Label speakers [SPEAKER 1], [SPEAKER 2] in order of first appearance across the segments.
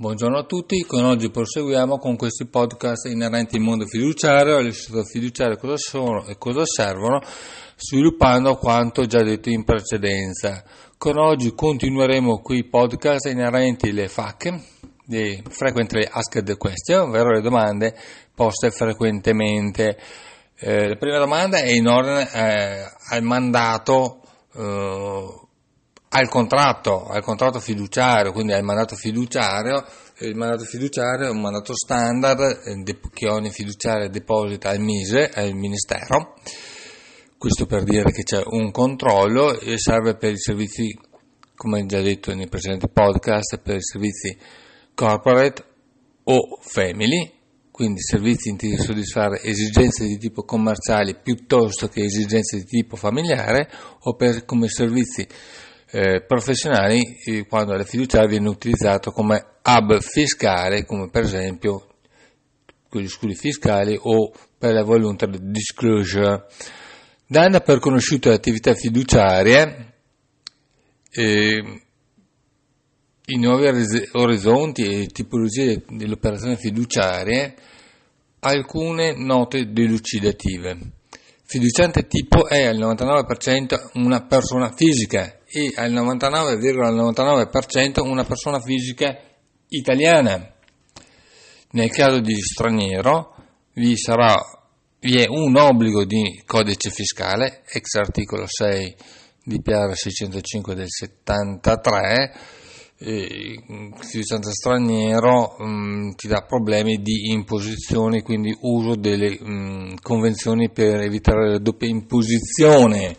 [SPEAKER 1] Buongiorno a tutti, con oggi proseguiamo con questi podcast inerenti al mondo fiduciario, alle società fiduciarie cosa sono e cosa servono, sviluppando quanto già detto in precedenza. Con oggi continueremo qui i podcast inerenti alle FAQ, di Frequently Asked Question, ovvero le domande poste frequentemente. Eh, la prima domanda è in ordine eh, al mandato eh, al contratto, al contratto fiduciario, quindi al mandato fiduciario, il mandato fiduciario è un mandato standard eh, che ogni fiduciario deposita al MISE, al Ministero, questo per dire che c'è un controllo e serve per i servizi, come già detto nei precedenti podcast, per i servizi corporate o family, quindi servizi intesi a soddisfare esigenze di tipo commerciale piuttosto che esigenze di tipo familiare o per, come servizi eh, professionali eh, quando la fiducia viene utilizzato come hub fiscale, come per esempio con gli scudi fiscali o per la voluntary disclosure. Dando per conosciute le attività fiduciarie, eh, i nuovi orizzonti e tipologie delle operazioni fiduciarie, alcune note delucidative. Fiduciante tipo è al 99% una persona fisica e al 99,99% una persona fisica italiana. Nel caso di straniero vi sarà vi è un obbligo di codice fiscale, ex articolo 6 di PR 605 del 73, il fiduciante straniero mh, mm, ti dà problemi di imposizione, quindi uso delle mh, mm, convenzioni per evitare la doppia imposizione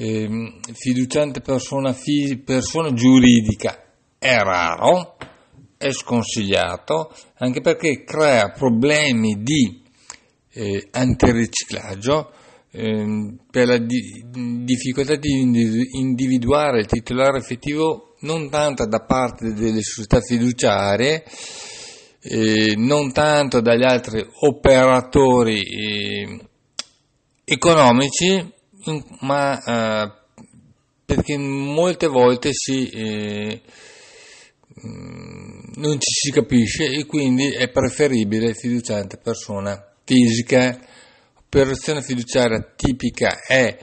[SPEAKER 1] eh, fiduciante persona, fi, persona giuridica è raro, è sconsigliato, anche perché crea problemi di eh, antiriciclaggio, eh, per la di, difficoltà di individuare il titolare effettivo non tanto da parte delle società fiduciarie, eh, non tanto dagli altri operatori eh, economici, ma eh, perché molte volte si, eh, mm, non ci si capisce e quindi è preferibile fiduciante persona fisica. Operazione fiduciaria tipica è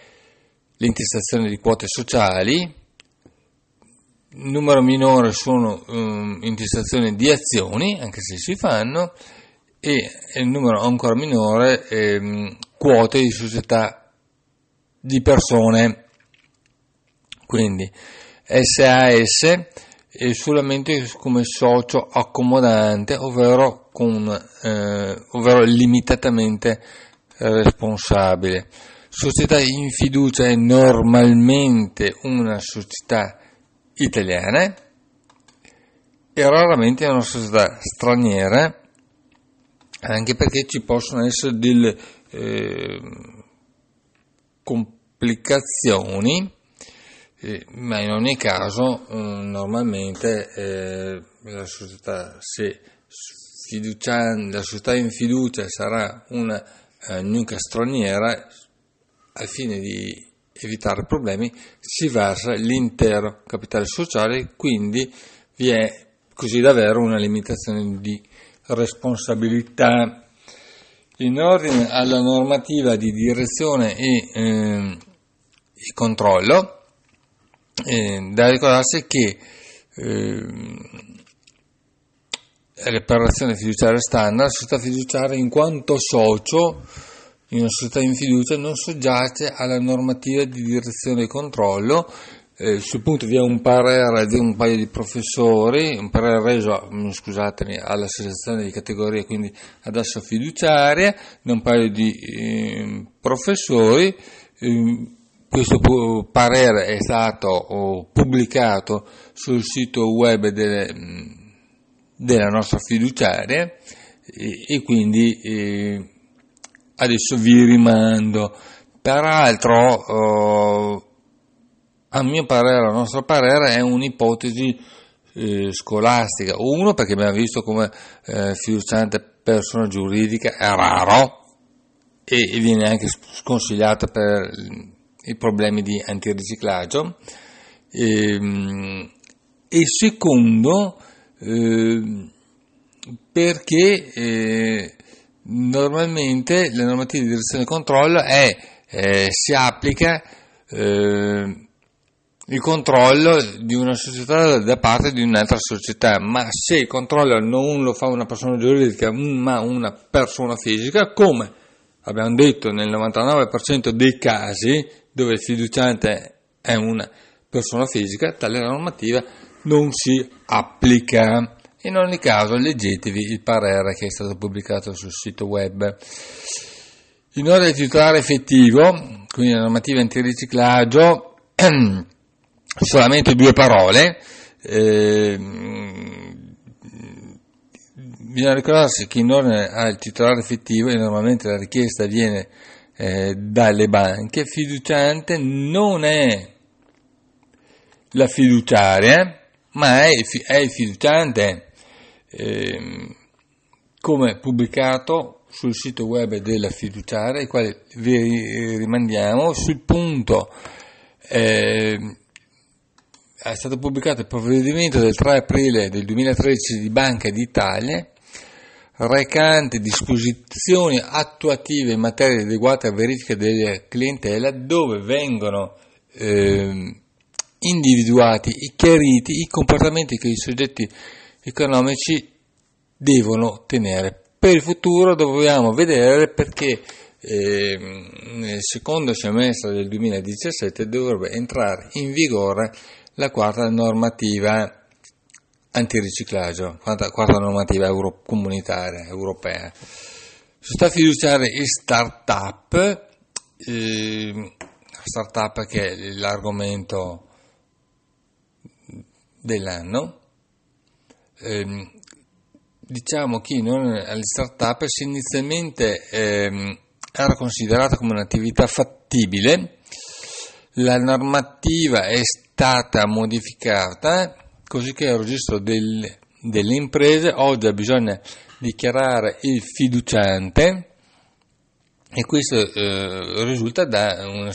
[SPEAKER 1] l'intestazione di quote sociali, numero minore sono um, intestazioni di azioni, anche se si fanno, e il numero ancora minore ehm, quote di società di persone. Quindi SAS è solamente come socio accomodante, ovvero, con, eh, ovvero limitatamente responsabile. Società in fiducia è normalmente una società italiana e raramente una società straniera, anche perché ci possono essere delle eh, complicazioni, eh, ma in ogni caso eh, normalmente eh, la, società, se la società in fiducia sarà una eh, nuca straniera, al fine di evitare problemi, si versa l'intero capitale sociale, quindi vi è così davvero una limitazione di responsabilità in ordine alla normativa di direzione e, eh, controllo, eh, da ricordarsi che eh, reparazione fiduciaria standard, la società fiduciaria in quanto socio in una società in fiducia non soggiace alla normativa di direzione e controllo eh, sul punto vi è un parere di un paio di professori, un parere reso, mm, scusatemi, all'associazione di categoria, quindi adesso fiduciaria, di un paio di eh, professori. Eh, questo parere è stato pubblicato sul sito web delle, mm, della nostra fiduciaria e, e quindi eh, adesso vi rimando. Peraltro, oh, a mio parere, a nostro parere, è un'ipotesi eh, scolastica. Uno, perché abbiamo visto come eh, fiduciante persona giuridica è raro e, e viene anche sconsigliata per i problemi di antiriciclaggio. E, ehm, e secondo, eh, perché eh, normalmente la normativa di direzione e controllo è, eh, si applica eh, il controllo di una società da parte di un'altra società, ma se il controllo non lo fa una persona giuridica ma una persona fisica, come abbiamo detto nel 99% dei casi dove il fiduciante è una persona fisica, tale normativa non si applica. In ogni caso leggetevi il parere che è stato pubblicato sul sito web. In ordine titolare effettivo, quindi la normativa antiriciclaggio, solamente due parole. Eh, bisogna ricordarsi che in ordine al titolare effettivo, e normalmente la richiesta viene eh, dalle banche, fiduciante non è la fiduciaria, ma è, è il fiduciante, eh, come pubblicato sul sito web della fiduciaria, il quale vi rimandiamo sul punto. Eh, è stato pubblicato il provvedimento del 3 aprile del 2013 di Banca d'Italia recante disposizioni attuative in materia di adeguata verifica della clientela dove vengono eh, individuati e chiariti i comportamenti che i soggetti economici devono tenere. Per il futuro dobbiamo vedere perché eh, nel secondo semestre del 2017 dovrebbe entrare in vigore la quarta normativa antiriciclaggio, quarta, quarta normativa euro, comunitaria europea. Società fiduciaria e start-up, eh, start-up che è l'argomento dell'anno, eh, diciamo che alle start-up inizialmente eh, era considerata come un'attività fattibile, la normativa è stata modificata così che il registro del, delle imprese oggi bisogna dichiarare il fiduciante e questo eh, risulta da una,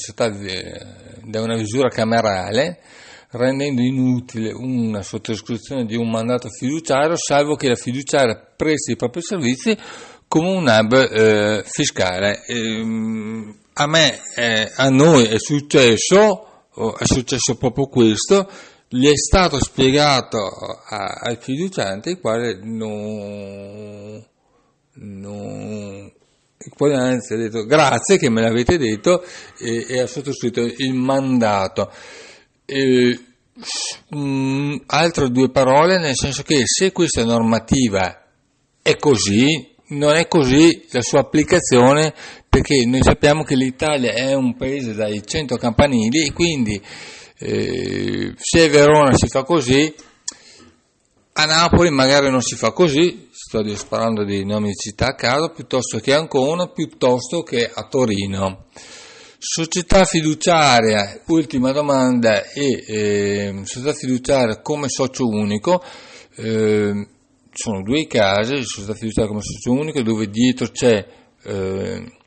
[SPEAKER 1] da una misura camerale rendendo inutile una sottoscrizione di un mandato fiduciario salvo che la fiduciaria presti i propri servizi come un hub eh, fiscale. Ehm, a me, eh, a noi è successo, è successo proprio questo, gli è stato spiegato a, al fiduciante il quale non, non il quale anzi ha detto grazie che me l'avete detto e, e ha sottoscritto il mandato. E, um, altre due parole nel senso che se questa normativa è così, non è così la sua applicazione perché noi sappiamo che l'Italia è un paese dai 100 campanili e quindi eh, se a Verona si fa così, a Napoli magari non si fa così, sto parlando di nomi di città a caso, piuttosto che a Ancona, piuttosto che a Torino. Società fiduciaria, ultima domanda, e eh, società fiduciaria come socio unico, eh, sono due casi, società fiduciaria come socio unico dove dietro c'è eh,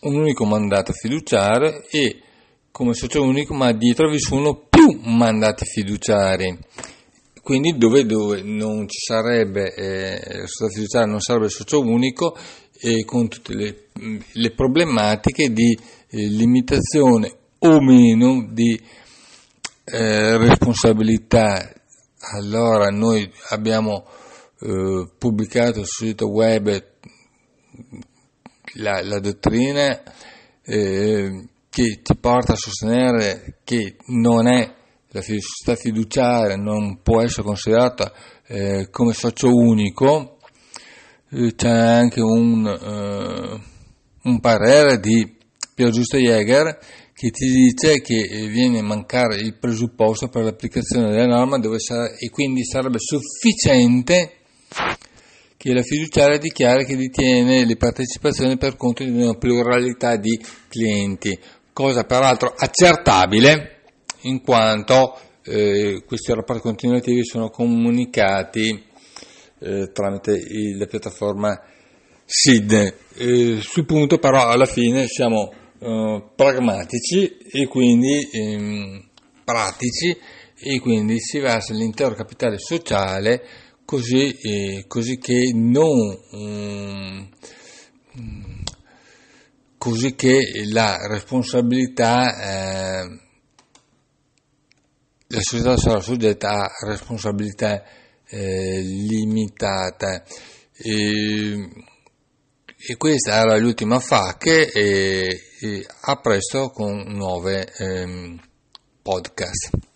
[SPEAKER 1] un unico mandato fiduciario e come socio unico, ma dietro vi sono più mandati fiduciari. Quindi dove, dove non ci sarebbe, eh, società fiduciaria non sarebbe socio unico e con tutte le, le problematiche di eh, limitazione o meno di eh, responsabilità. Allora noi abbiamo eh, pubblicato sul sito web la, la dottrina eh, che ti porta a sostenere che non è la società fiduciaria non può essere considerata eh, come socio unico, eh, c'è anche un, eh, un, parere di Pier Giusto Jäger che ti dice che eh, viene a mancare il presupposto per l'applicazione della norma sarà, e quindi sarebbe sufficiente che la fiduciaria dichiara che detiene le partecipazioni per conto di una pluralità di clienti cosa peraltro accertabile in quanto eh, questi rapporti continuativi sono comunicati eh, tramite il, la piattaforma SID. Eh, sul punto però alla fine siamo eh, pragmatici e quindi ehm, pratici e quindi si versa l'intero capitale sociale così, eh, così che non um, così che la responsabilità eh, la società sarà soggetta a responsabilità eh, limitate. E, e, questa era l'ultima FAC e, e a presto con nuove ehm, podcast.